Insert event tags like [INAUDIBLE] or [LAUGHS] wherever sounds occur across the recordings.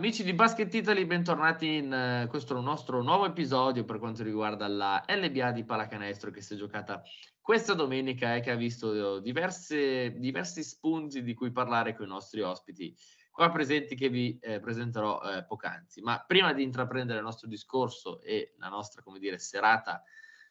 Amici di Basket Italy, bentornati in uh, questo nostro nuovo episodio per quanto riguarda la LBA di pallacanestro che si è giocata questa domenica e che ha visto diverse, diversi spunti di cui parlare con i nostri ospiti qua presenti che vi eh, presenterò eh, poc'anzi. Ma prima di intraprendere il nostro discorso e la nostra, come dire, serata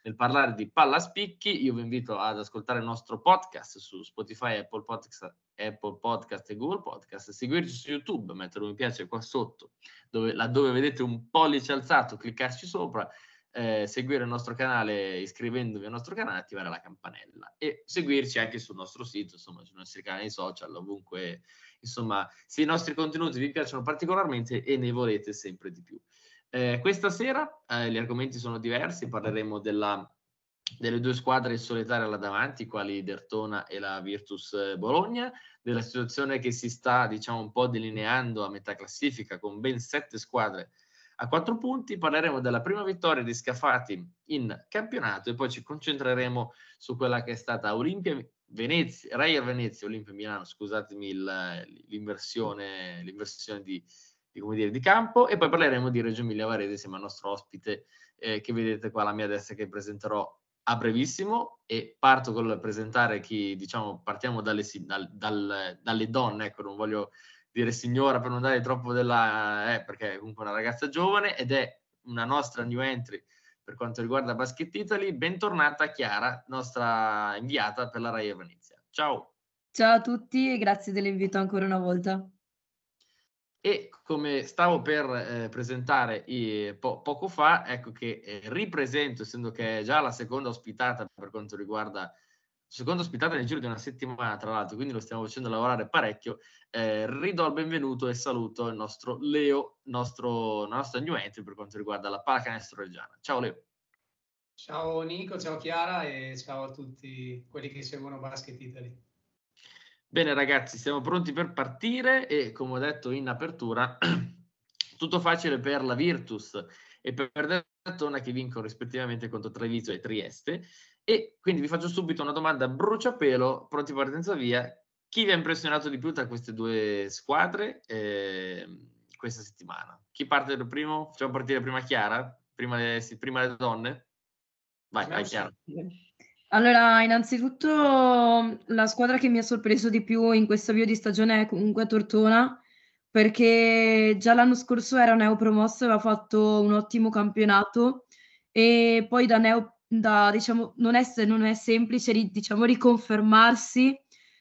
nel parlare di palla spicchi, io vi invito ad ascoltare il nostro podcast su Spotify, Apple Podcast, Apple Podcast e Google Podcast, seguirci su YouTube, mettere un mi piace qua sotto, dove, laddove vedete un pollice alzato, cliccarci sopra, eh, seguire il nostro canale iscrivendovi al nostro canale, attivare la campanella e seguirci anche sul nostro sito, insomma, sui nostri canali social, ovunque, insomma, se i nostri contenuti vi piacciono particolarmente e ne volete sempre di più. Eh, questa sera eh, gli argomenti sono diversi, parleremo della, delle due squadre solitarie là davanti, quali Dertona e la Virtus eh, Bologna, della situazione che si sta diciamo un po' delineando a metà classifica con ben sette squadre a quattro punti, parleremo della prima vittoria di Scafati in campionato e poi ci concentreremo su quella che è stata Olimpia Venezia, Reia Venezia, Olimpia Milano, scusatemi il, l'inversione, l'inversione di, di, dire, di campo e poi parleremo di Reggio Emilia Varese insieme al nostro ospite eh, che vedete qua alla mia destra che presenterò a brevissimo. E parto col presentare chi diciamo partiamo dalle, dal, dal, dalle donne ecco non voglio dire signora per non dare troppo della eh, perché è comunque una ragazza giovane ed è una nostra new entry per quanto riguarda Basket Italy. Bentornata Chiara nostra inviata per la Rai Venezia. Ciao. Ciao a tutti e grazie dell'invito ancora una volta e come stavo per eh, presentare i, po- poco fa, ecco che eh, ripresento, essendo che è già la seconda ospitata per quanto riguarda, seconda ospitata nel giro di una settimana, tra l'altro, quindi lo stiamo facendo lavorare parecchio, eh, ridò il benvenuto e saluto il nostro Leo, nostro, la nostra new entry per quanto riguarda la pallacanestro reggiana. Ciao Leo. Ciao Nico, ciao Chiara e ciao a tutti quelli che seguono Basket Italy. Bene ragazzi, siamo pronti per partire e come ho detto in apertura, [CLEARS THROAT] tutto facile per la Virtus e per Dertona che vincono rispettivamente contro Treviso e Trieste. E quindi vi faccio subito una domanda bruciapelo, pronti partenza via. Chi vi ha impressionato di più tra queste due squadre eh, questa settimana? Chi parte per primo? Facciamo partire prima Chiara? Prima le, prima le donne? Vai, vai Chiara. Allora, innanzitutto la squadra che mi ha sorpreso di più in questo avvio di stagione è comunque Tortona, perché già l'anno scorso era neopromosso e aveva fatto un ottimo campionato e poi da neo, da, diciamo, non è, non è semplice diciamo, riconfermarsi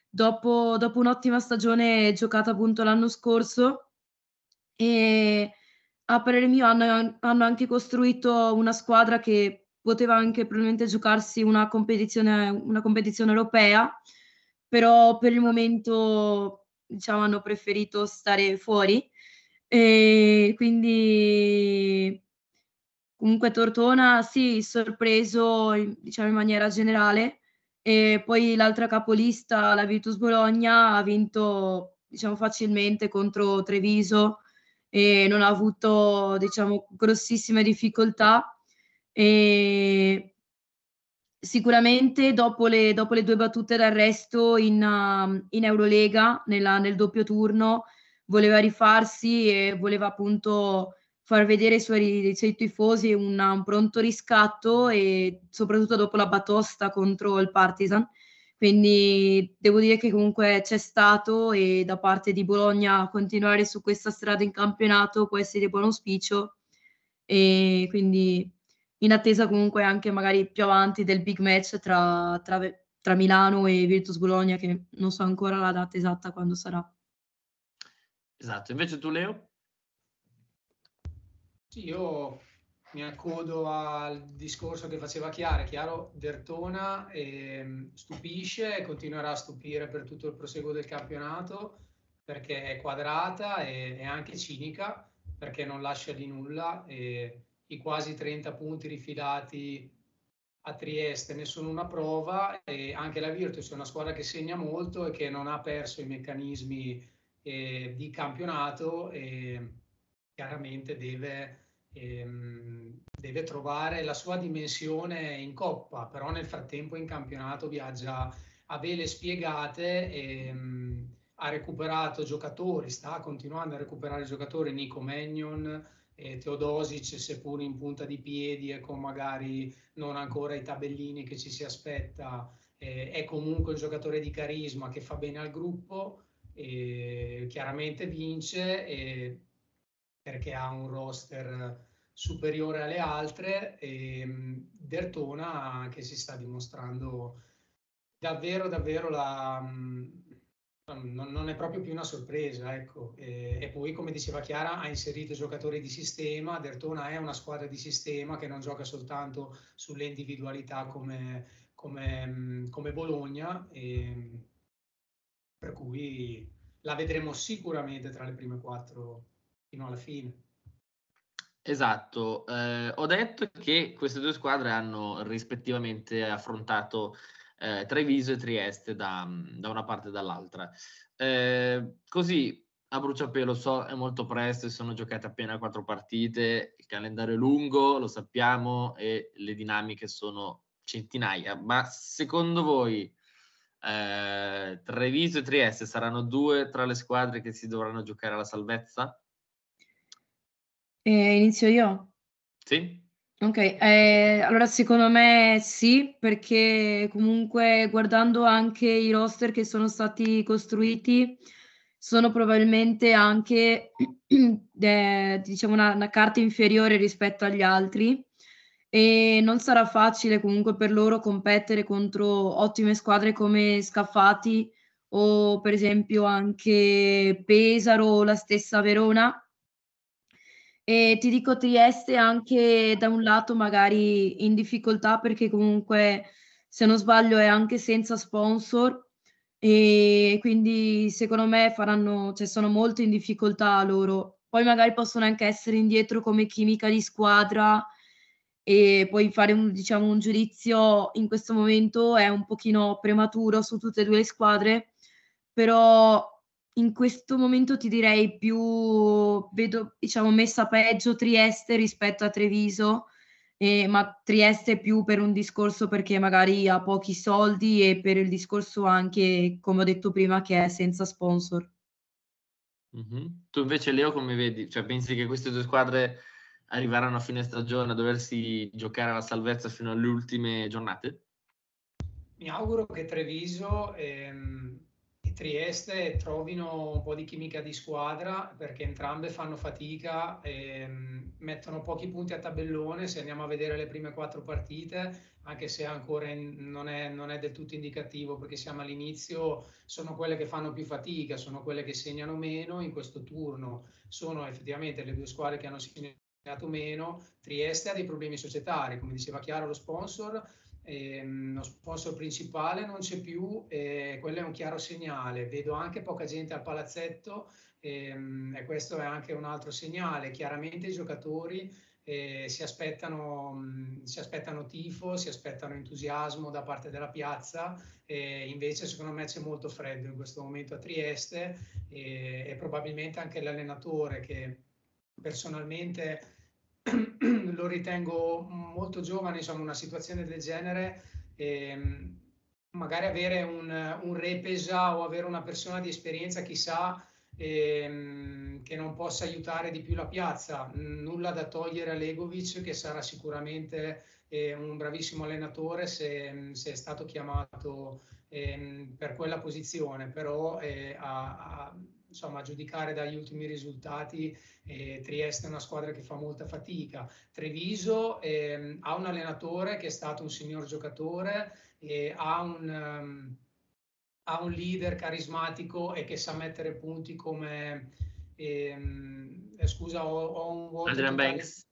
dopo, dopo un'ottima stagione giocata appunto l'anno scorso e a parere mio hanno, hanno anche costruito una squadra che poteva anche probabilmente giocarsi una competizione, una competizione europea, però per il momento diciamo, hanno preferito stare fuori. E quindi comunque Tortona sì, sorpreso diciamo in maniera generale e poi l'altra capolista, la Virtus Bologna, ha vinto diciamo facilmente contro Treviso e non ha avuto diciamo grossissime difficoltà e sicuramente dopo le, dopo le due battute d'arresto in, uh, in Eurolega, nella, nel doppio turno, voleva rifarsi e voleva appunto far vedere ai suoi, ai suoi tifosi una, un pronto riscatto e soprattutto dopo la batosta contro il Partizan. Quindi devo dire che comunque c'è stato e da parte di Bologna continuare su questa strada in campionato può essere di buon auspicio e quindi in attesa comunque anche magari più avanti del big match tra, tra, tra Milano e Virtus Bologna, che non so ancora la data esatta quando sarà. Esatto, invece tu Leo? Sì, io mi accodo al discorso che faceva Chiara. Chiaro, Dertona eh, stupisce e continuerà a stupire per tutto il proseguo del campionato perché è quadrata e, e anche cinica perché non lascia di nulla. E, i quasi 30 punti rifilati a Trieste ne sono una prova e anche la Virtus è una squadra che segna molto e che non ha perso i meccanismi eh, di campionato e chiaramente deve, ehm, deve trovare la sua dimensione in coppa, però nel frattempo in campionato viaggia a vele spiegate ehm, ha recuperato giocatori, sta continuando a recuperare giocatori, Nico Magnon, eh, Teodosic, seppur in punta di piedi e con magari non ancora i tabellini che ci si aspetta, eh, è comunque un giocatore di carisma che fa bene al gruppo, e chiaramente vince e perché ha un roster superiore alle altre e Dertona che si sta dimostrando davvero davvero la, non, non, è proprio più una sorpresa, ecco. E, e, poi, come diceva Chiara, ha inserito giocatori di sistema. Dertona è una squadra di sistema che non gioca soltanto sulle individualità come, come, come Bologna, e, per cui la vedremo sicuramente tra le prime quattro fino alla fine. Esatto, eh, ho detto che queste due squadre hanno rispettivamente affrontato eh, Treviso e Trieste da, da, una parte e dall'altra. Eh, così a bruciapelo so è molto presto, si sono giocate appena quattro partite, il calendario è lungo, lo sappiamo e le dinamiche sono centinaia, ma secondo voi eh, Treviso e Trieste saranno due tra le squadre che si dovranno giocare alla salvezza? Eh, inizio io? Sì. Ok, eh, allora secondo me sì, perché comunque guardando anche i roster che sono stati costruiti, sono probabilmente anche [CLEARS THROAT] eh, diciamo una, una, carta inferiore rispetto agli altri. E non sarà facile comunque per loro competere contro ottime squadre come Scaffati o per esempio anche Pesaro o la stessa Verona e ti dico Trieste anche da un lato magari in difficoltà perché comunque se non sbaglio è anche senza sponsor e quindi secondo me faranno, cioè sono molto in difficoltà loro. Poi magari possono anche essere indietro come chimica di squadra e poi fare un, diciamo, un giudizio in questo momento è un pochino prematuro su tutte e due le squadre, però in questo momento ti direi più, vedo diciamo messa peggio Trieste rispetto a Treviso, eh, ma Trieste più per un discorso perché magari ha pochi soldi e per il discorso anche, come ho detto prima, che è senza sponsor. Mm-hmm. Tu invece Leo come vedi? Cioè, pensi che queste due squadre arriveranno a fine stagione a doversi giocare alla salvezza fino alle ultime giornate? Mi auguro che Treviso ehm, Trieste trovino un po' di chimica di squadra perché entrambe fanno fatica e mm, mettono pochi punti a tabellone. Se andiamo a vedere le prime quattro partite, anche se ancora in, non, è, non, è, del tutto indicativo perché siamo all'inizio, sono quelle che fanno più fatica, sono quelle che segnano meno in questo turno. Sono effettivamente le due squadre che hanno segnato meno. Trieste ha dei problemi societari, come diceva Chiaro lo sponsor ehm, lo sponsor principale non c'è più e quello è un chiaro segnale. Vedo anche poca gente al palazzetto ehm, e questo è anche un altro segnale. Chiaramente i giocatori eh, si, aspettano, mh, si aspettano tifo, si aspettano entusiasmo da parte della piazza e invece secondo me c'è molto freddo in questo momento a Trieste e probabilmente anche l'allenatore che personalmente [CLEARS THROAT] lo ritengo molto giovane, insomma, una situazione del genere, ehm, magari avere un, un repesa o avere una persona di esperienza, chissà, ehm, che non possa aiutare di più la piazza. Nulla da togliere a Legovic, che sarà sicuramente eh, un bravissimo allenatore se, se è stato chiamato ehm, per quella posizione, però eh, a, a insomma, a giudicare dagli ultimi risultati, eh, Trieste è una squadra che fa molta fatica. Treviso eh, ha un allenatore che è stato un signor giocatore, eh, ha, un, um, ha, un, leader carismatico e che sa mettere punti come... Ehm, eh, scusa, ho, ho un vuoto. Adrian Banks.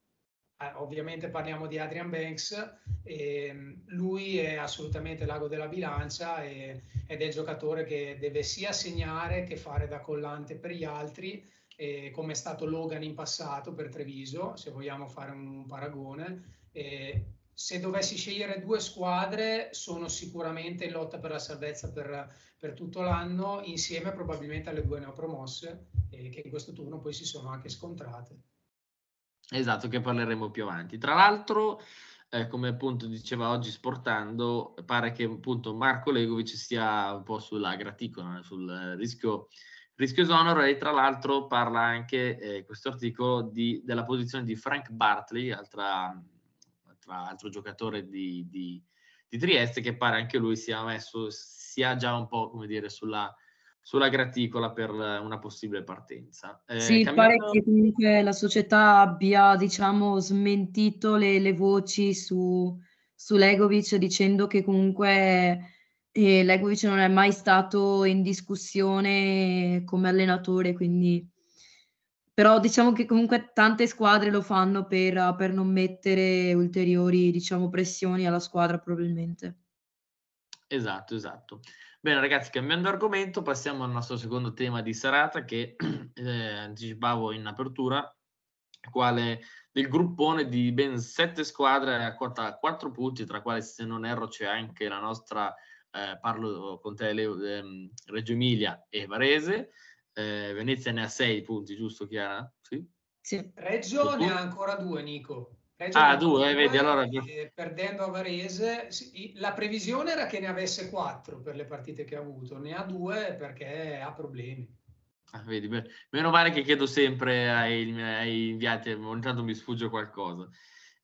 Eh, ovviamente parliamo di Adrian Banks, eh, lui è assolutamente l'ago della bilancia e, ed è il giocatore che deve sia segnare che fare da collante per gli altri, come è stato Logan in passato per Treviso, se vogliamo fare un paragone. se dovessi scegliere due squadre, sono sicuramente in lotta per la salvezza per, per tutto l'anno, insieme probabilmente alle due neopromosse, eh, che in questo turno poi si sono anche scontrate. Esatto, che parleremo più avanti. Tra l'altro, eh, come appunto diceva oggi Sportando, pare che appunto Marco Legovic sia un po' sulla graticola, sul rischio, rischio esonero e tra l'altro parla anche eh, questo articolo di, della posizione di Frank Bartley, altra, altra, altro giocatore di, di, di, Trieste, che pare anche lui sia messo, sia già un po' come dire sulla sulla graticola per una possibile partenza. Eh, sì, cambiando... pare che comunque la società abbia, diciamo, smentito le, le voci su, su Legovic dicendo che comunque eh, Legovic non è mai stato in discussione come allenatore, quindi... Però diciamo che comunque tante squadre lo fanno per, per non mettere ulteriori, diciamo, pressioni alla squadra probabilmente. Esatto, esatto. Bene ragazzi, cambiando argomento, passiamo al nostro secondo tema di serata che [CLEARS THROAT] eh, anticipavo in apertura, quale del gruppone di ben sette squadre a quota quattro punti, tra quali se non erro c'è anche la nostra, eh, parlo con te, Leo, ehm, Reggio Emilia e Varese, eh, Venezia ne ha sei punti, giusto Chiara? Sì. sì. Reggio ne ha ancora due, Nico. Reggio ah, due, vedi, allora... Eh, perdendo a Varese, la previsione era che ne avesse quattro per le partite che ha avuto, ne ha due perché ha problemi. Ah, vedi, meno male che chiedo sempre ai, ai inviati, ogni tanto mi sfugge qualcosa.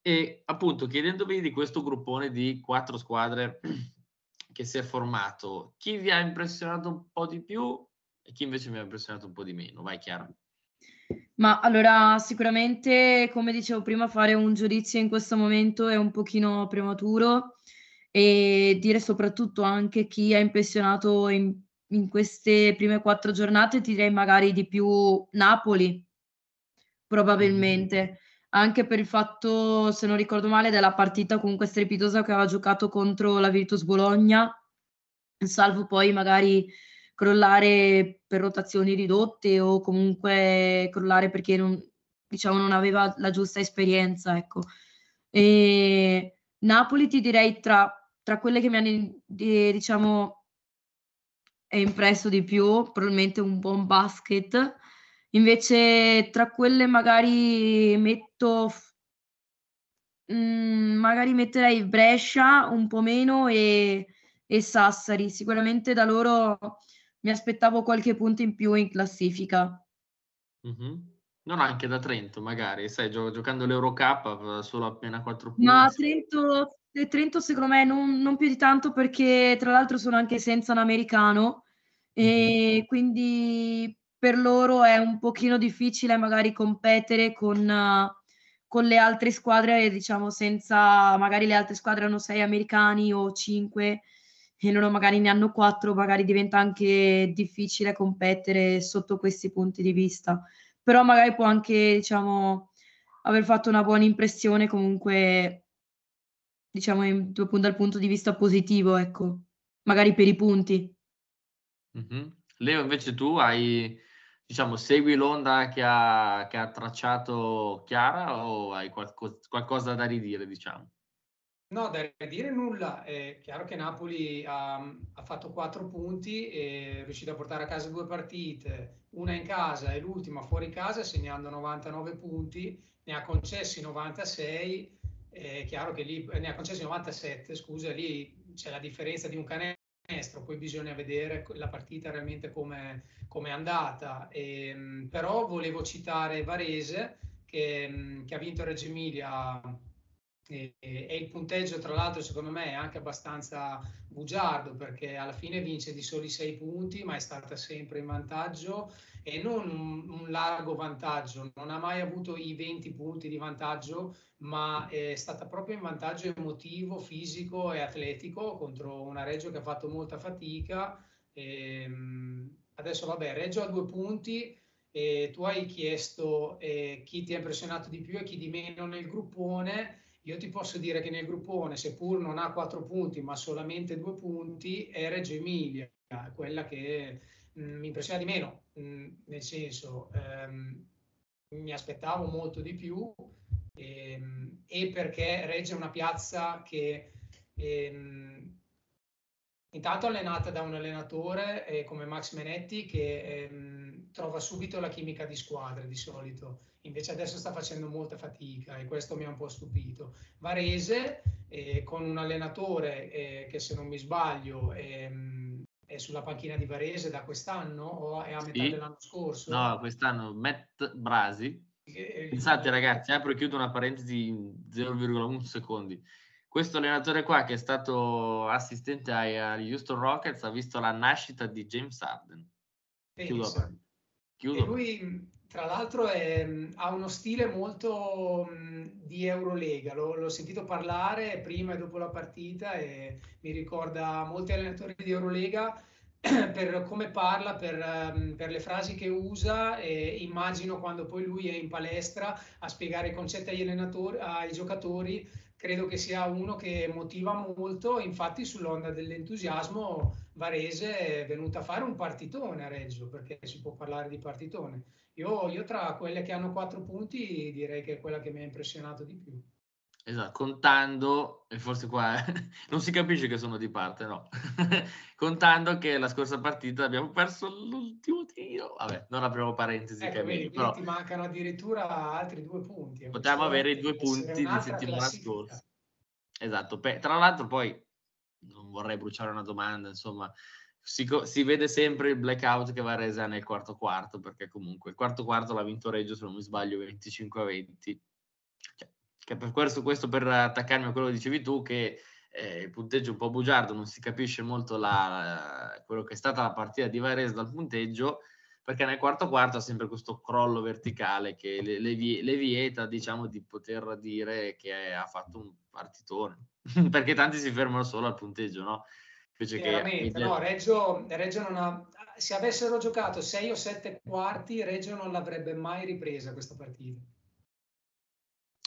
E appunto, chiedendovi di questo gruppone di quattro squadre [CLEARS THROAT] che si è formato, chi vi ha impressionato un po' di più e chi invece mi ha impressionato un po' di meno? Vai, Chiara. Ma allora sicuramente, come dicevo prima, fare un giudizio in questo momento è un pochino prematuro e dire soprattutto anche chi ha impressionato in, in queste prime quattro giornate, ti direi magari di più Napoli, probabilmente. Anche per il fatto, se non ricordo male, della partita comunque strepitosa che aveva giocato contro la Virtus Bologna, salvo poi magari crollare per rotazioni ridotte o comunque crollare perché non, diciamo, non aveva la giusta esperienza. Ecco. E Napoli ti direi tra, tra quelle che mi hanno diciamo impresso di più, probabilmente un buon basket. Invece tra quelle magari metto mm, magari metterei Brescia un po' meno e, e Sassari. Sicuramente da loro mi aspettavo qualche punto in più in classifica. Mm-hmm. Non anche da Trento, magari, sai, gio- giocando l'Eurocup solo appena 4 punti. Ma Trento, Trento secondo me non, non, più di tanto perché tra l'altro sono anche senza un americano e mm-hmm. quindi per loro è un pochino difficile magari competere con, uh, con le altre squadre, diciamo senza, magari le altre squadre hanno sei americani o cinque e loro magari ne hanno quattro, magari diventa anche difficile competere sotto questi punti di vista. Però magari può anche, diciamo, aver fatto una buona impressione comunque, diciamo, in, dal punto di vista positivo, ecco, magari per i punti. Mm-hmm. Leo, invece tu hai, diciamo, segui l'onda che ha, che ha tracciato Chiara o hai qualco, qualcosa da ridire, diciamo? No, da dire nulla. È chiaro che Napoli ha, ha, fatto quattro punti e è riuscito a portare a casa due partite, una in casa e l'ultima fuori casa, segnando 99 punti, ne ha concessi 96. È chiaro che lì ne ha concessi 97, scusa, lì c'è la differenza di un canestro, poi bisogna vedere la partita realmente come è andata. E, ehm, però volevo citare Varese che, che ha vinto Reggio Emilia e, e, il punteggio, tra l'altro, secondo me è anche abbastanza bugiardo perché alla fine vince di soli 6 punti, ma è stata sempre in vantaggio e non un, un, largo vantaggio, non ha mai avuto i 20 punti di vantaggio, ma è stata proprio in vantaggio emotivo, fisico e atletico contro una Reggio che ha fatto molta fatica. E, ehm, adesso, vabbè, Reggio ha due punti. E tu hai chiesto eh, chi ti ha impressionato di più e chi di meno nel gruppone io ti posso dire che nel gruppone, seppur non ha quattro punti, ma solamente due punti, è Reggio Emilia, quella che mh, mm, mi impressiona di meno, mh, mm, nel senso ehm, mi aspettavo molto di più ehm, e perché Reggio è una piazza che ehm, intanto allenata da un allenatore eh, come Max Menetti che ehm, trova subito la chimica di squadra di solito, invece adesso sta facendo molta fatica e questo mi ha un po' stupito. Varese eh, con un allenatore eh, che se non mi sbaglio ehm, è sulla panchina di Varese da quest'anno o è a metà sì. dell'anno scorso? No, quest'anno Matt Brasi. Pensate ragazzi, apro e chiudo una parentesi in 0,1 secondi questo allenatore qua che è stato assistente agli Houston Rockets ha visto la nascita di James Harden. Chiudo. Chiudo. E lui tra l'altro è, ha uno stile molto di Eurolega, L'ho, l'ho, sentito parlare prima e dopo la partita e mi ricorda molti allenatori di Eurolega [CLEARS THROAT] per come parla, per, per, le frasi che usa e immagino quando poi lui è in palestra a spiegare i concetti agli allenatori, ai giocatori credo che sia uno che motiva molto, infatti sull'onda dell'entusiasmo Varese è venuta a fare un partitone a Reggio, perché si può parlare di partitone. Io, io tra quelle che hanno quattro punti direi che è quella che mi ha impressionato di più. Esatto, contando, e forse qua [LAUGHS] non si capisce che sono di parte, no? [LAUGHS] contando che la scorsa partita abbiamo perso l'ultimo tiro. Vabbè, non apriamo parentesi. Ecco, vedi, però ti mancano addirittura altri due punti. Potevamo avere i due punti di settimana scorsa. Esatto, tra l'altro poi vorrei bruciare una domanda, insomma, si, si, vede sempre il blackout che va resa nel quarto quarto, perché comunque il quarto quarto l'ha vinto Reggio, se non mi sbaglio, 25 a 20. Cioè, che per questo, questo per attaccarmi a quello che dicevi tu, che eh, il punteggio è un po' bugiardo, non si capisce molto la, quello che è stata la partita di Varese dal punteggio, perché nel quarto quarto ha sempre questo crollo verticale che le, le, le vieta, diciamo, di poter dire che ha fatto un partitone, [LAUGHS] perché tanti si fermano solo al punteggio, no? Invece che... no, Reggio, Reggio non ha... Se avessero giocato sei o sette quarti, Reggio non l'avrebbe mai ripresa questa partita.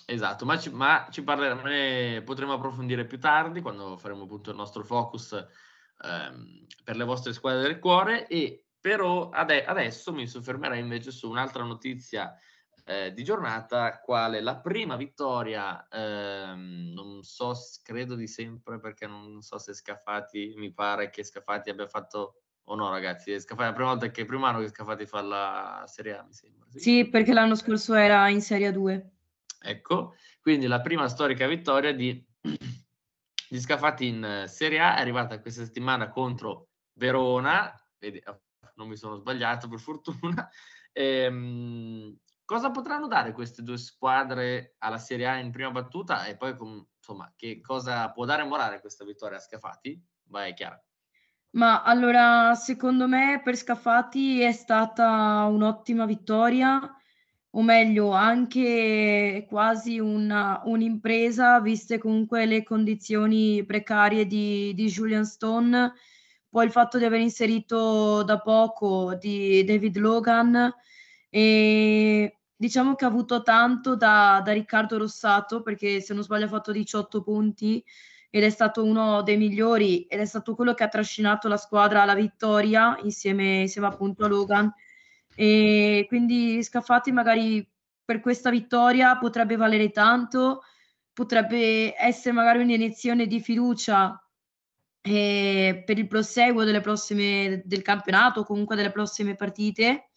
Esatto, ma ci, ma ci parleremo, ne potremo approfondire più tardi quando faremo appunto il nostro focus ehm, per le vostre squadre del cuore e però ade- adesso mi soffermerei invece su un'altra notizia eh, di giornata, quale la prima vittoria, ehm, non so, credo di sempre perché non so se Scafati, mi pare che Scafati abbia fatto o no ragazzi, Scafati, è la prima volta che prima anno che Scafati fa la Serie A mi sembra. Sì? sì, perché l'anno scorso era in Serie 2. Ecco, quindi la prima storica vittoria di, [CLEARS THROAT] di Scafati in Serie A è arrivata questa settimana contro Verona, vedi, oh, non mi sono sbagliato per fortuna. [LAUGHS] Ehm, cosa potranno dare queste due squadre alla Serie A in prima battuta e poi insomma che cosa può dare morale questa vittoria a Scafati? Vai Chiara. Ma allora, secondo me per Scafati è stata un'ottima vittoria o meglio anche quasi una, un'impresa, viste comunque le condizioni precarie di, di Julian Stone, poi il fatto di aver inserito da poco di David Logan e diciamo che ha avuto tanto da, da Riccardo Rossato perché se non sbaglio ha fatto 18 punti ed è stato uno dei migliori ed è stato quello che ha trascinato la squadra alla vittoria insieme, insieme appunto a Logan e quindi Scafati magari per questa vittoria potrebbe valere tanto, potrebbe essere magari un'iniezione di fiducia eh, per il proseguo delle prossime, del campionato comunque delle prossime partite.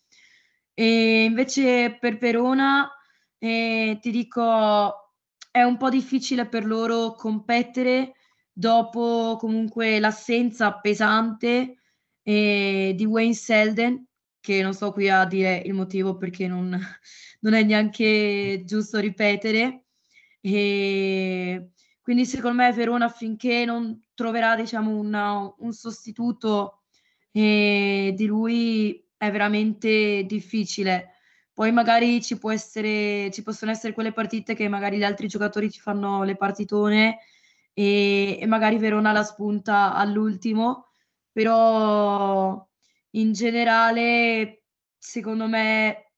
E invece per Verona eh, ti dico è un po' difficile per loro competere dopo comunque l'assenza pesante eh, di Wayne Selden che non sto qui a dire il motivo perché non, [LAUGHS] non è neanche giusto ripetere. E quindi secondo me Verona finché non troverà diciamo una, un sostituto eh, di lui è veramente difficile. Poi magari ci, può essere, ci possono essere quelle partite che magari gli altri giocatori ci fanno le partitone e, e magari Verona la spunta all'ultimo, però in generale, secondo me,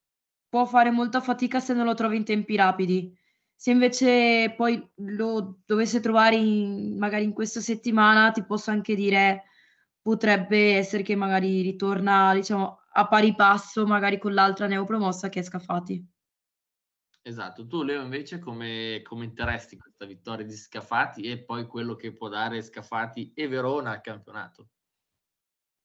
può fare molta fatica se non lo trovi in tempi rapidi. Se invece poi lo dovesse trovare in, magari in questa settimana, ti posso anche dire, potrebbe essere che magari ritorna, diciamo, a pari passo magari con l'altra neopromossa che è Scafati. Esatto, tu Leo invece come commenteresti questa vittoria di Scafati e poi quello che può dare Scafati e Verona al campionato?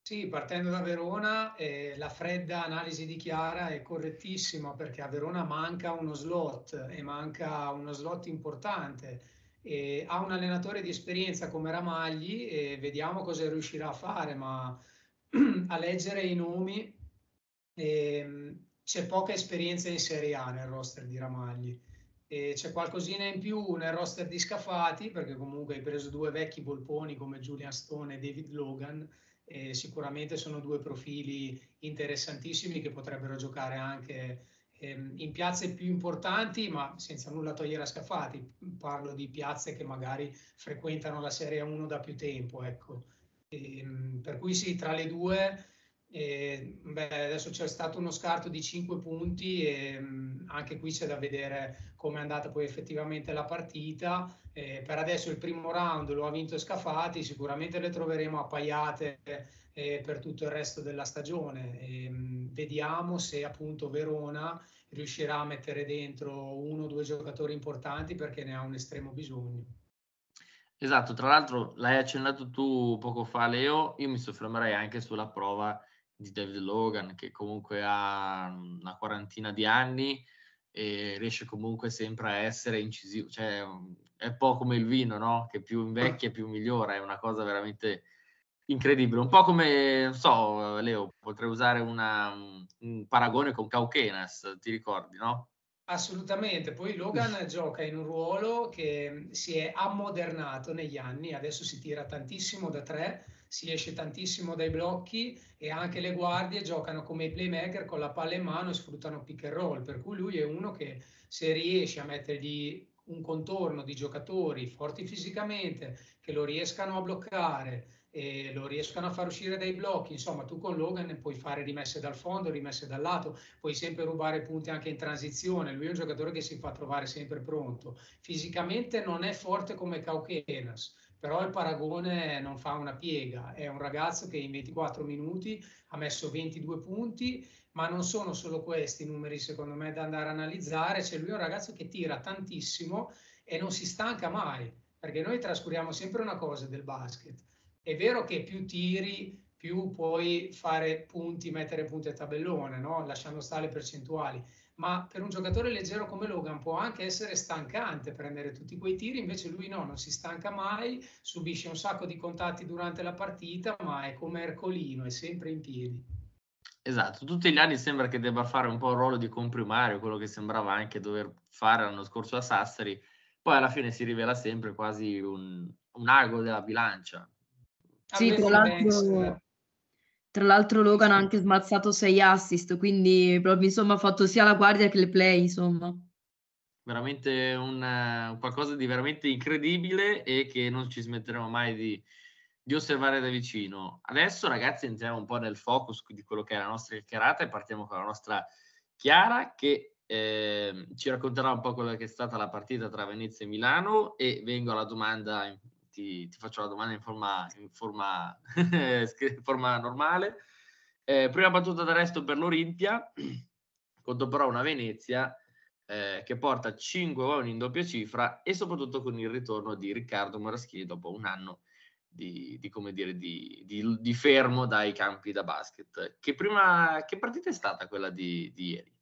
Sì, partendo da Verona, eh, la fredda analisi di Chiara è correttissima perché a Verona manca uno slot e manca uno slot importante. E ha un allenatore di esperienza come Ramagli e vediamo cosa riuscirà a fare, ma [CLEARS THROAT] a leggere i nomi eh, c'è poca esperienza in Serie A nel roster di Ramagli. E c'è qualcosina in più nel roster di Scafati, perché comunque hai preso due vecchi polponi come Julian Stone e David Logan, e sicuramente sono due profili interessantissimi che potrebbero giocare anche ehm, in piazze più importanti, ma senza nulla togliere a Scafati. Parlo di piazze che magari frequentano la Serie 1 da più tempo. Ecco. E, ehm, per cui sì, tra le due e, beh, adesso c'è stato uno scarto di 5 punti e mh, anche qui c'è da vedere come è andata poi effettivamente la partita. Eh, per adesso il primo round lo ha vinto Scafati, sicuramente le troveremo appaiate eh, per tutto il resto della stagione. E, mh, vediamo se appunto Verona riuscirà a mettere dentro uno o due giocatori importanti perché ne ha un estremo bisogno. Esatto, tra l'altro l'hai accennato tu poco fa Leo, io mi soffermerei anche sulla prova di David Logan che comunque ha una quarantina di anni e riesce comunque sempre a essere incisivo, cioè è un po' come il vino, no? Che più invecchia più migliora, è una cosa veramente incredibile. Un po' come, non so, Leo, potrei usare una, un paragone con Cauquenas, ti ricordi, no? Assolutamente, poi Logan [LAUGHS] gioca in un ruolo che si è ammodernato negli anni, adesso si tira tantissimo da tre, si esce tantissimo dai blocchi e anche le guardie giocano come i playmaker con la palla in mano e sfruttano pick and roll, per cui lui è uno che se riesce a mettergli un contorno di giocatori forti fisicamente, che lo riescano a bloccare, e lo riescono a far uscire dai blocchi. Insomma, tu con Logan puoi fare rimesse dal fondo, rimesse dal lato, puoi sempre rubare punti anche in transizione. Lui è un giocatore che si fa trovare sempre pronto. Fisicamente non è forte come Cauquenas, però il paragone non fa una piega. È un ragazzo che in 24 minuti ha messo 22 punti, ma non sono solo questi i numeri secondo me da andare a analizzare. C'è lui è un ragazzo che tira tantissimo e non si stanca mai, perché noi trascuriamo sempre una cosa del basket. È vero che più tiri, più puoi fare punti, mettere punti a tabellone, no? lasciando stare le percentuali ma per un giocatore leggero come Logan può anche essere stancante prendere tutti quei tiri, invece lui no, non si stanca mai, subisce un sacco di contatti durante la partita, ma è come Ercolino, è sempre in piedi. Esatto, tutti gli anni sembra che debba fare un po' il ruolo di comprimario, quello che sembrava anche dover fare l'anno scorso a Sassari, poi alla fine si rivela sempre quasi un, un ago della bilancia. Sì, tra l'altro, tra l'altro Logan ha anche smazzato 6 assist, quindi proprio insomma ha fatto sia la guardia che le play, insomma. Veramente un, qualcosa di veramente incredibile e che non ci smetteremo mai di, di osservare da vicino. Adesso ragazzi entriamo un po' nel focus di quello che è la nostra chiacchierata e partiamo con la nostra Chiara che eh, ci racconterà un po' quella che è stata la partita tra Venezia e Milano e vengo alla domanda ti, ti faccio la domanda in forma, in forma, [LAUGHS] in forma normale. Eh, prima battuta d'arresto per l'Olimpia, [CLEARS THROAT] contro però una Venezia eh, che porta 5 uomini in doppia cifra e soprattutto con il ritorno di Riccardo Moraschini dopo un anno di, di, dire, di, di, fermo dai campi da basket. Che, prima, che partita è stata quella di ieri?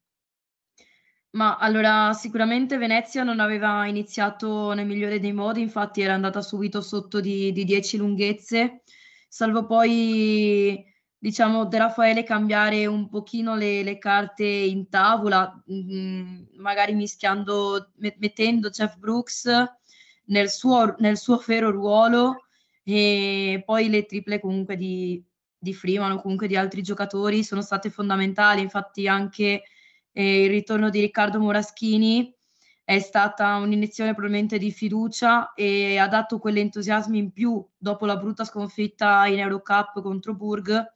Ma allora sicuramente Venezia non aveva iniziato nel migliore dei modi, infatti era andata subito sotto di, di 10 lunghezze, salvo poi diciamo De Raffaele cambiare un pochino le, le carte in tavola, mh, mm, magari mischiando, mettendo Jeff Brooks nel suo, nel suo vero ruolo e poi le triple comunque di, di Freeman o comunque di altri giocatori sono state fondamentali, infatti anche e il ritorno di Riccardo Moraschini è stata un'iniezione probabilmente di fiducia e ha dato quell'entusiasmo in più dopo la brutta sconfitta in Eurocup contro Burg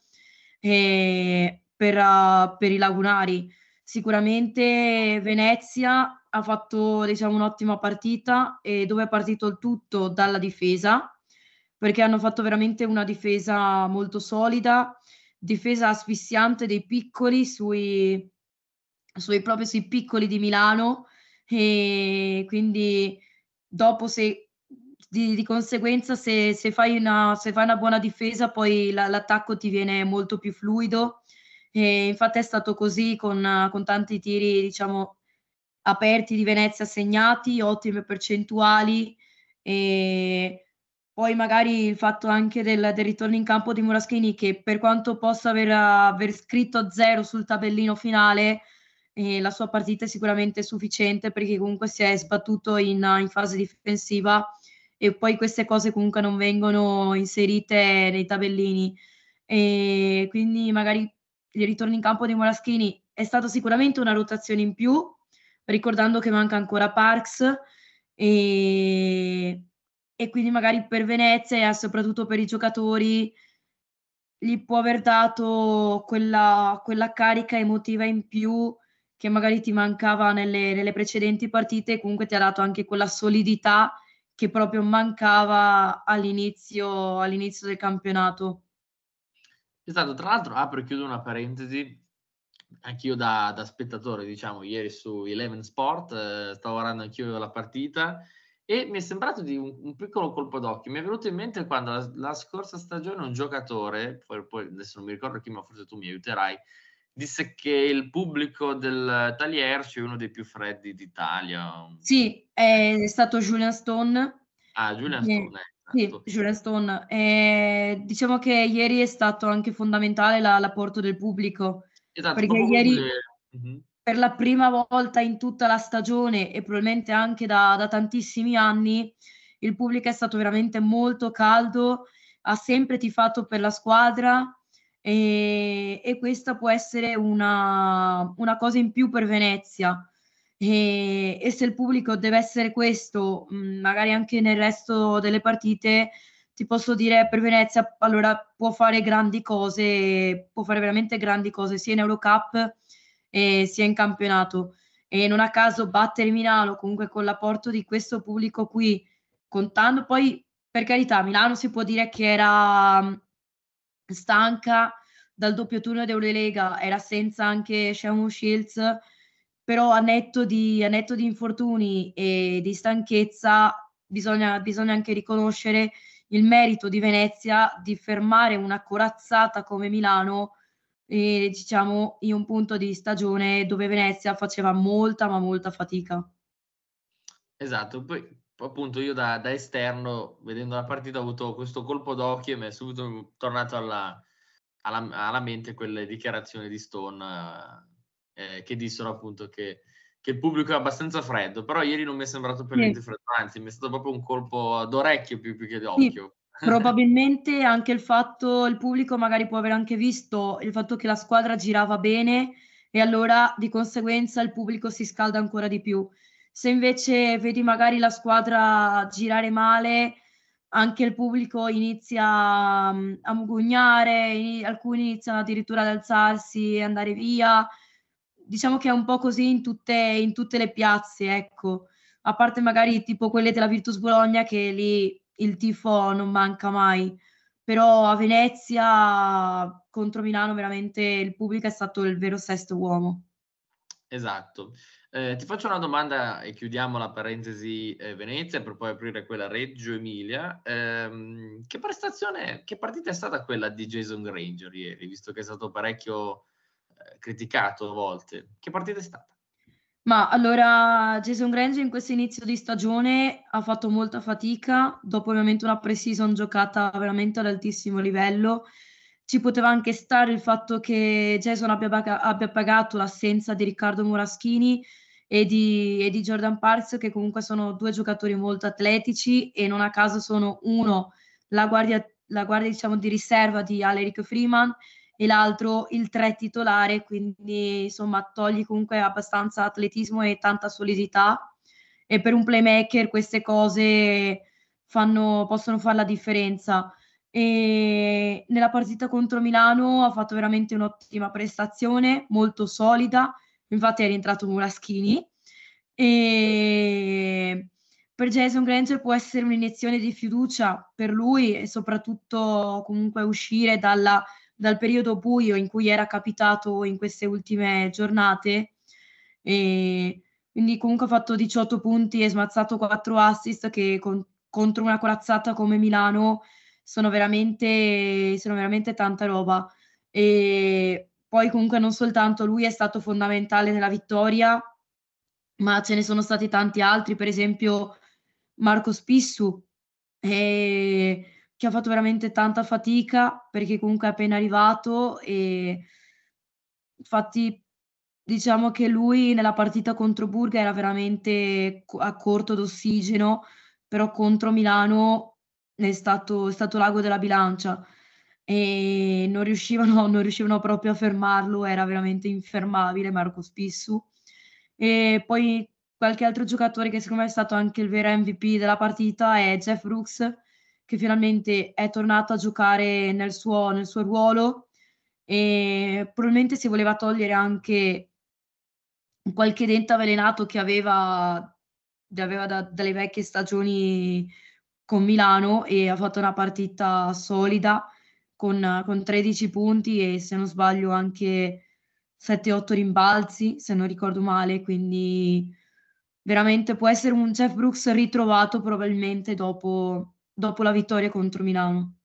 per, uh, per, i lagunari. Sicuramente Venezia ha fatto diciamo, un'ottima partita e dove è partito il tutto dalla difesa perché hanno fatto veramente una difesa molto solida, difesa asfissiante dei piccoli sui, sui, proprio sui piccoli di Milano e quindi dopo se di, di conseguenza se, se, fai una, se fai una buona difesa poi la, l'attacco ti viene molto più fluido. E infatti è stato così con, con tanti tiri diciamo aperti di Venezia segnati, ottime percentuali. E poi magari il fatto anche del, del ritorno in campo di Muraschini che per quanto possa aver, aver scritto zero sul tabellino finale eh, la sua partita è sicuramente sufficiente perché comunque si è sbattuto in, in fase difensiva e poi queste cose comunque non vengono inserite nei tabellini. E quindi magari il ritorno in campo di Moraschini è stato sicuramente una rotazione in più ricordando che manca ancora Parks e, e quindi magari per Venezia e soprattutto per i giocatori gli può aver dato quella, quella carica emotiva in più che magari ti mancava nelle, nelle precedenti partite e comunque ti ha dato anche quella solidità che proprio mancava all'inizio, all'inizio del campionato. Esatto, tra l'altro apro e chiudo una parentesi, anch'io da, da spettatore, diciamo, ieri su Eleven Sport, eh, stavo guardando anch'io la partita e mi è sembrato di un, un, piccolo colpo d'occhio. Mi è venuto in mente quando la, la scorsa stagione un giocatore, poi, poi, adesso non mi ricordo chi, ma forse tu mi aiuterai, disse che il pubblico del Talierci è uno dei più freddi d'Italia. Sì, è stato Julian Stone. Ah, Julian Stone. Eh, sì, Julian Stone. Eh, diciamo che ieri è stato anche fondamentale la, l'apporto del pubblico. Esatto, perché ieri che... uh-huh. per la prima volta in tutta la stagione e probabilmente anche da, da tantissimi anni il pubblico è stato veramente molto caldo, ha sempre tifato per la squadra, e, e questa può essere una, una, cosa in più per Venezia. E, e, se il pubblico deve essere questo, mm, magari anche nel resto delle partite, ti posso dire per Venezia allora può fare grandi cose, può fare veramente grandi cose sia in Eurocup e sia in campionato. E non a caso battere Milano comunque con l'apporto di questo pubblico qui, contando poi per carità, Milano si può dire che era stanca dal doppio turno d'Eurolega, era senza anche Shamu Shields, però a netto, di, a netto di infortuni e di stanchezza bisogna, bisogna anche riconoscere il merito di Venezia di fermare una corazzata come Milano e, diciamo in un punto di stagione dove Venezia faceva molta ma molta fatica. Esatto, poi appunto io da, da, esterno, vedendo la partita, ho avuto questo colpo d'occhio e mi è subito tornato alla, alla, alla mente quelle dichiarazioni di Stone eh, che dissero appunto che, che, il pubblico è abbastanza freddo, però ieri non mi è sembrato per niente freddo, anzi mi è stato proprio un colpo d'orecchio più, più che d'occhio. Sì, [LAUGHS] probabilmente anche il fatto, il pubblico magari può aver anche visto il fatto che la squadra girava bene e allora di conseguenza il pubblico si scalda ancora di più se invece vedi magari la squadra girare male, anche il pubblico inizia a mugugnare, alcuni iniziano addirittura ad alzarsi e andare via. Diciamo che è un po' così in tutte, in tutte le piazze, ecco. A parte magari tipo quelle della Virtus Bologna che lì il tifo non manca mai. Però a Venezia contro Milano veramente il pubblico è stato il vero sesto uomo. Esatto. Eh, ti faccio una domanda e chiudiamo la parentesi eh, Venezia per poi aprire quella Reggio Emilia. Eh, che prestazione, che partita è stata quella di Jason Granger ieri, visto che è stato parecchio eh, criticato a volte? Che partita è stata? Ma allora Jason Granger in questo inizio di stagione ha fatto molta fatica, dopo ovviamente una pre-season giocata veramente ad altissimo livello. Ci poteva anche stare il fatto che Jason abbia, abbia pagato l'assenza di Riccardo Moraschini e di, e di Jordan Parks, che comunque sono due giocatori molto atletici e non a caso sono uno la guardia, la guardia diciamo, di riserva di Aleric Freeman e l'altro il tre titolare, quindi insomma togli comunque abbastanza atletismo e tanta solidità. E per un playmaker queste cose fanno, possono fare la differenza. E nella partita contro Milano ha fatto veramente un'ottima prestazione, molto solida, infatti è rientrato Muraschini e per Jason Granger può essere un'iniezione di fiducia per lui e soprattutto comunque uscire dalla, dal periodo buio in cui era capitato in queste ultime giornate e quindi comunque ha fatto 18 punti e smazzato 4 assist che con, contro una corazzata come Milano sono veramente, sono veramente tanta roba. E poi comunque non soltanto lui è stato fondamentale nella vittoria, ma ce ne sono stati tanti altri, per esempio Marco Spissu, eh, che ha fatto veramente tanta fatica perché comunque è appena arrivato e infatti diciamo che lui nella partita contro Burga era veramente a corto d'ossigeno, però contro Milano è stato, è stato l'ago della bilancia e non riuscivano, [LAUGHS] non riuscivano proprio a fermarlo, era veramente infermabile Marco Spissu. E poi qualche altro giocatore che secondo me è stato anche il vero MVP della partita è Jeff Brooks, che finalmente è tornato a giocare nel suo, nel suo ruolo e probabilmente si voleva togliere anche qualche dente avvelenato che aveva, aveva da, dalle vecchie stagioni con Milano e ha fatto una partita solida con, con 13 punti e se non sbaglio anche 7-8 rimbalzi, se non ricordo male, quindi veramente può essere un Jeff Brooks ritrovato probabilmente dopo, dopo la vittoria contro Milano.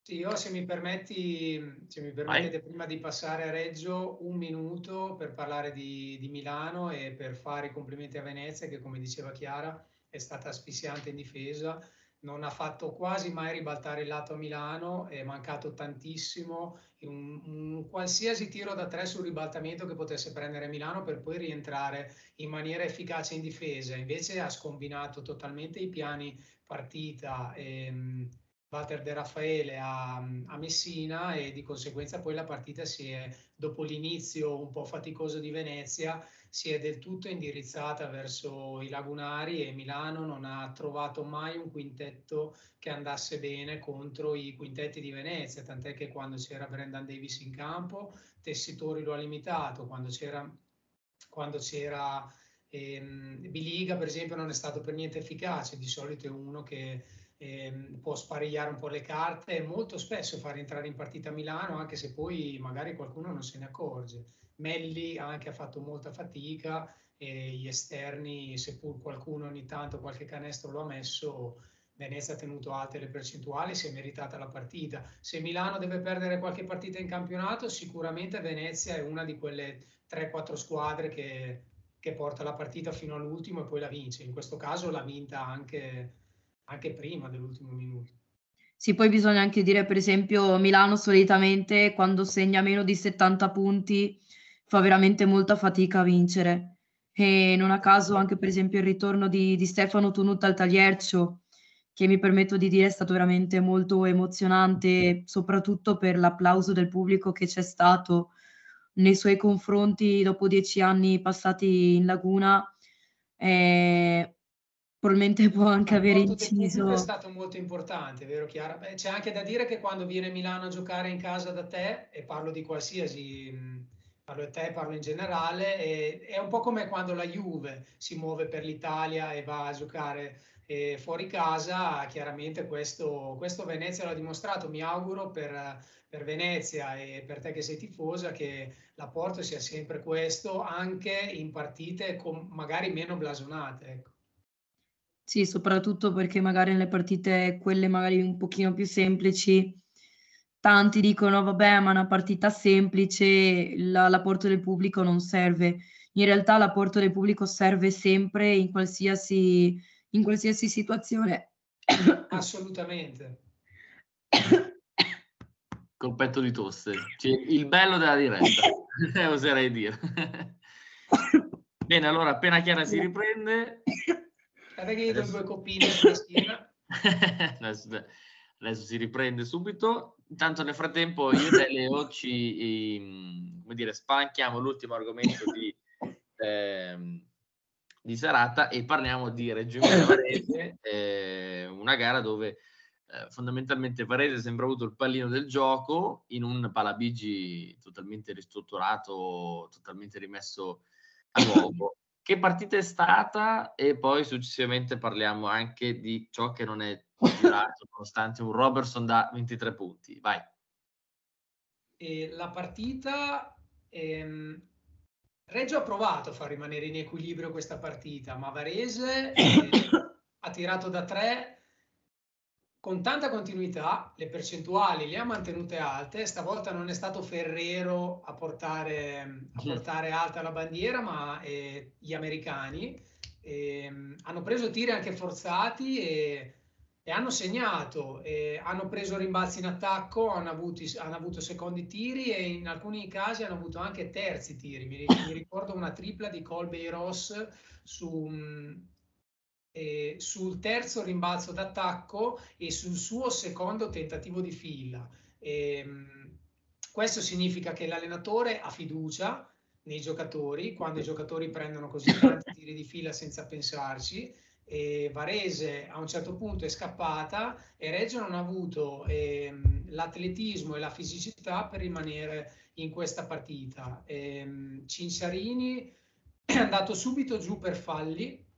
Sì, io se mi permetti, se mi permettete prima di passare a Reggio, un minuto per parlare di, di, Milano e per fare i complimenti a Venezia che come diceva Chiara è stata asfissiante in difesa, non ha fatto quasi mai ribaltare il lato a Milano, è mancato tantissimo un, un qualsiasi tiro da tre sul ribaltamento che potesse prendere Milano per poi rientrare in maniera efficace in difesa, invece ha scombinato totalmente i piani partita. Ehm, Walter De Raffaele a, a, Messina e di conseguenza poi la partita si è, dopo l'inizio un po' faticoso di Venezia, si è del tutto indirizzata verso i lagunari e Milano non ha trovato mai un quintetto che andasse bene contro i quintetti di Venezia, tant'è che quando c'era Brendan Davis in campo, Tessitori lo ha limitato, quando c'era, quando c'era ehm, Biliga per esempio non è stato per niente efficace, di solito è uno che ehm, può sparigliare un po' le carte e molto spesso far entrare in partita Milano, anche se poi magari qualcuno non se ne accorge. Melli anche ha fatto molta fatica e gli esterni, seppur qualcuno ogni tanto qualche canestro lo ha messo, Venezia ha tenuto alte le percentuali, si è meritata la partita. Se Milano deve perdere qualche partita in campionato, sicuramente Venezia è una di quelle 3-4 squadre che, che porta la partita fino all'ultimo e poi la vince. In questo caso l'ha vinta anche anche prima dell'ultimo minuto. Sì, poi bisogna anche dire, per esempio, Milano solitamente quando segna meno di 70 punti fa veramente molta fatica a vincere. E non a caso anche, per esempio, il ritorno di, di Stefano Tunut al Tagliercio, che mi permetto di dire è stato veramente molto emozionante, soprattutto per l'applauso del pubblico che c'è stato nei suoi confronti dopo dieci anni passati in laguna. Eh, probabilmente può anche aver inciso. È stato molto importante, vero Chiara? Beh, c'è anche da dire che quando viene Milano a giocare in casa da te, e parlo di qualsiasi, parlo di te, parlo in generale, è, è un po' come quando la Juve si muove per l'Italia e va a giocare eh, fuori casa, chiaramente questo, questo Venezia l'ha dimostrato. Mi auguro per, per Venezia e per te che sei tifosa che l'apporto sia sempre questo, anche in partite con, magari meno blasonate. Ecco. Sì, soprattutto perché magari nelle partite, quelle magari un pochino più semplici, tanti dicono, vabbè, ma una partita semplice, la, l'apporto del pubblico non serve. In realtà l'apporto del pubblico serve sempre in qualsiasi, in qualsiasi situazione. [COUGHS] Assolutamente. Colpetto di tosse. Cioè, il bello della diretta, [COUGHS] oserei dire. [COUGHS] Bene, allora appena Chiara si riprende, Aspetta che do due coppine sulla schiena. adesso, adesso, si riprende subito. Intanto nel frattempo io e Leo ci ehm, come dire, spanchiamo l'ultimo argomento di, [LAUGHS] ehm, di serata e parliamo di Reggio Emilia Varese, [LAUGHS] eh, una gara dove eh, fondamentalmente Varese sembra avuto il pallino del gioco in un palabigi totalmente ristrutturato, totalmente rimesso a nuovo che partita è stata e poi successivamente parliamo anche di ciò che non è girato [LAUGHS] nonostante un Robertson da 23 punti. Vai. E la partita ehm, Reggio ha provato a far rimanere in equilibrio questa partita, ma Varese [COUGHS] eh, ha tirato da tre con tanta continuità, le percentuali le ha mantenute alte, stavolta non è stato Ferrero a portare, a portare alta la bandiera, ma eh, gli americani eh, hanno preso tiri anche forzati e e hanno segnato, eh, hanno preso rimbalzi in attacco, hanno, avuti, hanno, avuto secondi tiri e in alcuni casi hanno avuto anche terzi tiri. Mi, mi ricordo una tripla di Colby Ross su, eh, sul terzo rimbalzo d'attacco e sul suo secondo tentativo di fila. Eh, questo significa che l'allenatore ha fiducia nei giocatori, quando i giocatori prendono così [LAUGHS] tanti tiri di fila senza pensarci e Varese a un certo punto è scappata e Reggio non ha avuto ehm, l'atletismo e la fisicità per rimanere in questa partita. Ehm, Cinciarini [CLEARS THROAT] è andato subito giù per falli ehm,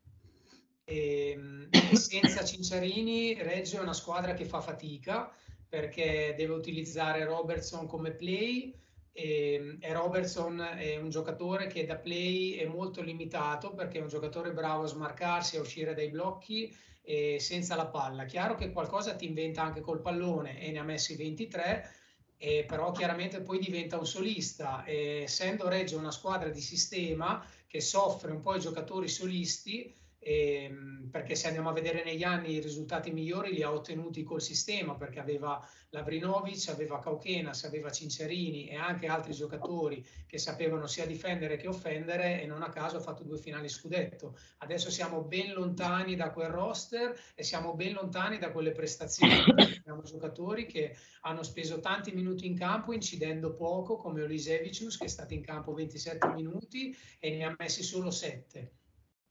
e [COUGHS] senza Cinciarini Reggio è una squadra che fa fatica perché deve utilizzare Robertson come play e, ehm, e, Robertson è un giocatore che da play è molto limitato perché è un giocatore bravo a smarcarsi, a uscire dai blocchi e senza la palla. Chiaro che qualcosa ti inventa anche col pallone e ne ha messi 23, e però chiaramente poi diventa un solista. E essendo Reggio una squadra di sistema che soffre un po' i giocatori solisti, ehm, perché se andiamo a vedere negli anni i risultati migliori li ha ottenuti col sistema, perché aveva Lavrinovic, aveva Cauchenas, aveva Cincerini e anche altri giocatori che sapevano sia difendere che offendere e non a caso ha fatto due finali scudetto. Adesso siamo ben lontani da quel roster e siamo ben lontani da quelle prestazioni. Abbiamo giocatori che hanno speso tanti minuti in campo incidendo poco, come Olisevicius che è stato in campo 27 minuti e ne ha messi solo 7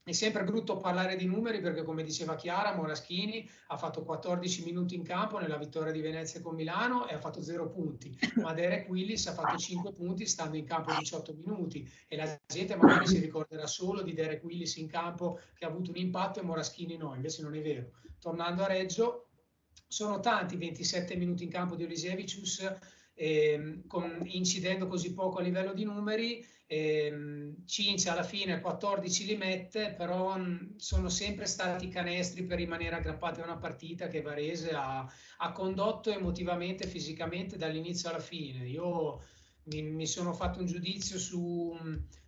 è sempre brutto parlare di numeri perché, come diceva Chiara, Moraschini ha fatto 14 minuti in campo nella vittoria di Venezia con Milano e ha fatto 0 punti, ma Derek Willis ha fatto 5 punti stando in campo 18 minuti e la gente magari si ricorderà solo di Derek Willis in campo che ha avuto un impatto e Moraschini no, invece non è vero. Tornando a Reggio, sono tanti 27 minuti in campo di Olisevicius, eh, con, incidendo così poco a livello di numeri eh, Cincia alla fine 14 li mette, però mh, sono sempre stati canestri per rimanere aggrappati a una partita che Varese ha, ha condotto emotivamente e fisicamente dall'inizio alla fine. Io mi, mi sono fatto un giudizio su,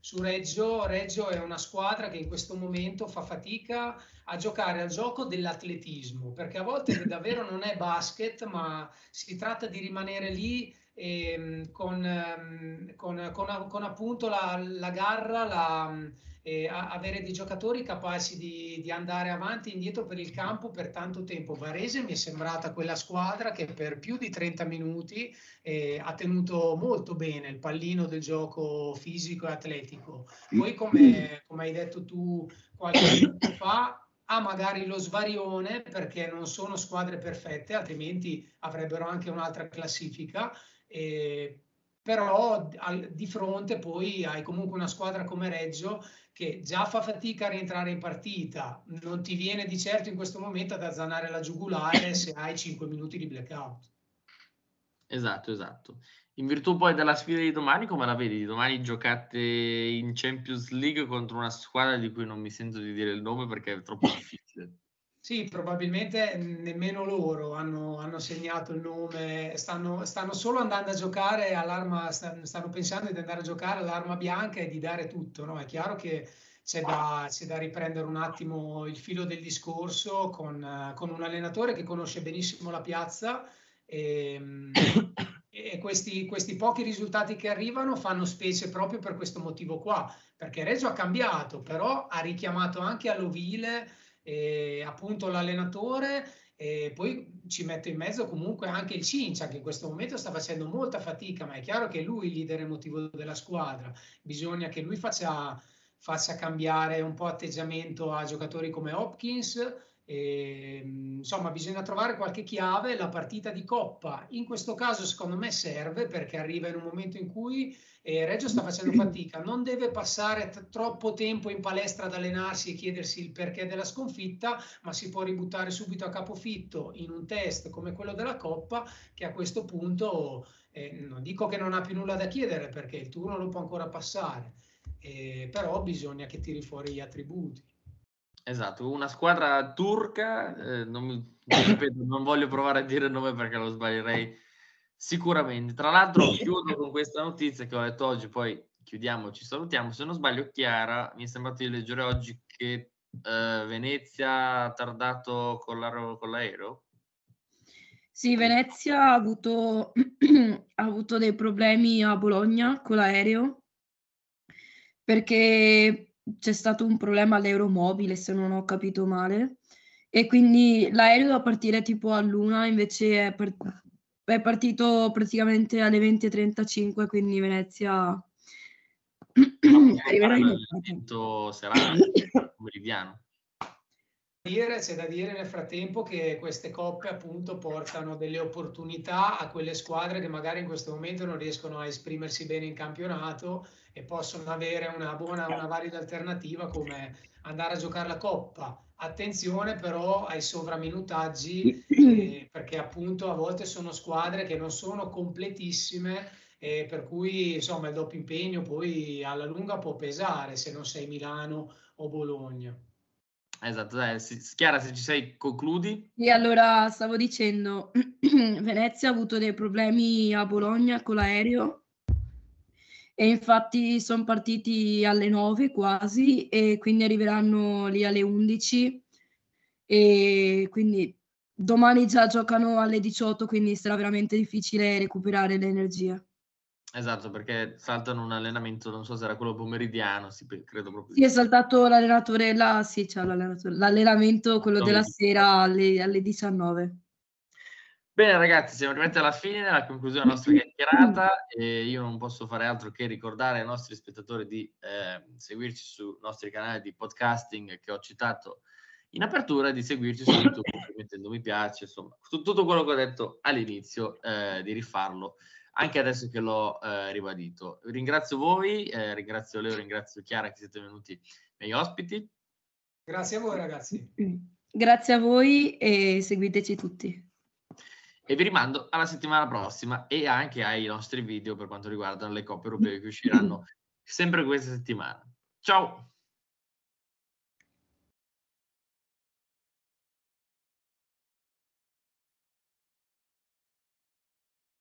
su, Reggio. Reggio è una squadra che in questo momento fa fatica a giocare al gioco dell'atletismo, perché a volte [COUGHS] davvero non è basket, ma si tratta di rimanere lì eh, con, con, con, con, appunto la, la garra, la, eh, avere dei giocatori capaci di, di, andare avanti e indietro per il campo per tanto tempo. Varese mi è sembrata quella squadra che per più di 30 minuti eh, ha tenuto molto bene il pallino del gioco fisico e atletico. Poi, come, come hai detto tu qualche [COUGHS] tempo fa, ha magari lo svarione perché non sono squadre perfette, altrimenti avrebbero anche un'altra classifica eh, però al, di fronte poi hai comunque una squadra come Reggio che già fa fatica a rientrare in partita, non ti viene di certo in questo momento ad azzanare la giugulare se hai 5 minuti di blackout. Esatto, esatto. In virtù poi della sfida di domani, come la vedi? Domani giocate in Champions League contro una squadra di cui non mi sento di dire il nome perché è troppo [LAUGHS] difficile. Sì, probabilmente nemmeno loro hanno, hanno segnato il nome, stanno, stanno, solo andando a giocare all'arma, stanno pensando di andare a giocare all'arma bianca e di dare tutto. No? È chiaro che c'è da, c'è da, riprendere un attimo il filo del discorso con, con un allenatore che conosce benissimo la piazza e, e questi, questi, pochi risultati che arrivano fanno specie proprio per questo motivo qua, perché Reggio ha cambiato, però ha richiamato anche all'ovile eh, appunto l'allenatore e poi ci metto in mezzo comunque anche il Cincia che in questo momento sta facendo molta fatica, ma è chiaro che lui è il leader emotivo della squadra, bisogna che lui faccia, faccia cambiare un po' atteggiamento a giocatori come Hopkins. E, insomma, bisogna trovare qualche chiave. La partita di coppa in questo caso, secondo me, serve perché arriva in un momento in cui e Reggio sta facendo [CLEARS THROAT] fatica, non deve passare t- troppo tempo in palestra ad allenarsi e chiedersi il perché della sconfitta, ma si può ributtare subito a capofitto in un test come quello della Coppa, che a questo punto eh, non dico che non ha più nulla da chiedere perché il turno lo può ancora passare. eh, però bisogna che tiri fuori gli attributi. Esatto, una squadra turca, eh, non, ripeto, non voglio provare a dire il nome perché lo sbaglierei sicuramente. Tra l'altro chiudo con questa notizia che ho letto oggi, poi chiudiamo, ci salutiamo. Se non sbaglio, Chiara, mi è sembrato di leggere oggi che eh, Venezia ha tardato con, con l'aereo. Sì, Venezia ha avuto, [CLEARS THROAT] ha avuto dei problemi a Bologna con l'aereo perché c'è stato un problema all'aeromobile, se non ho capito male, e quindi l'aereo doveva partire tipo all'una, invece è, part- è partito praticamente alle 20.35, quindi Venezia [COUGHS] arriverà in serale, [COUGHS] meridiano. Dire, c'è da dire nel frattempo che queste coppe appunto portano delle opportunità a quelle squadre che magari in questo momento non riescono a esprimersi bene in campionato e possono avere una buona, una valida alternativa come andare a giocare la coppa. Attenzione però ai sovraminutaggi eh, perché appunto a volte sono squadre che non sono completissime e per cui insomma il doppio impegno poi alla lunga può pesare se non sei Milano o Bologna. Esatto, dai, Chiara, se ci sei, concludi. E allora stavo dicendo, [CLEARS THROAT] Venezia ha avuto dei problemi a Bologna con l'aereo e infatti sono partiti alle 9 quasi e quindi arriveranno lì alle 11 e quindi domani già giocano alle 18 quindi sarà veramente difficile recuperare l'energia. Esatto, perché saltano un allenamento, non so se era quello pomeridiano, sì, credo proprio. Sì, è saltato l'allenatore, là, sì, c'è l'allenatore, l'allenamento, quello della sera alle, alle 19. Bene ragazzi, siamo arrivati alla fine, alla conclusione della nostra chiacchierata e io non posso fare altro che ricordare ai nostri spettatori di eh, seguirci sui nostri canali di podcasting che ho citato in apertura e di seguirci su YouTube mettendo mi piace, insomma, tutto quello che ho detto all'inizio eh, di rifarlo anche adesso che l'ho eh, ribadito. Ringrazio voi, eh, ringrazio Leo, ringrazio Chiara che siete venuti miei ospiti. Grazie a voi ragazzi. Grazie a voi e seguiteci tutti. E vi rimando alla settimana prossima e anche ai nostri video per quanto riguardano le coppe europee che usciranno [CLEARS THROAT] sempre questa settimana. Ciao!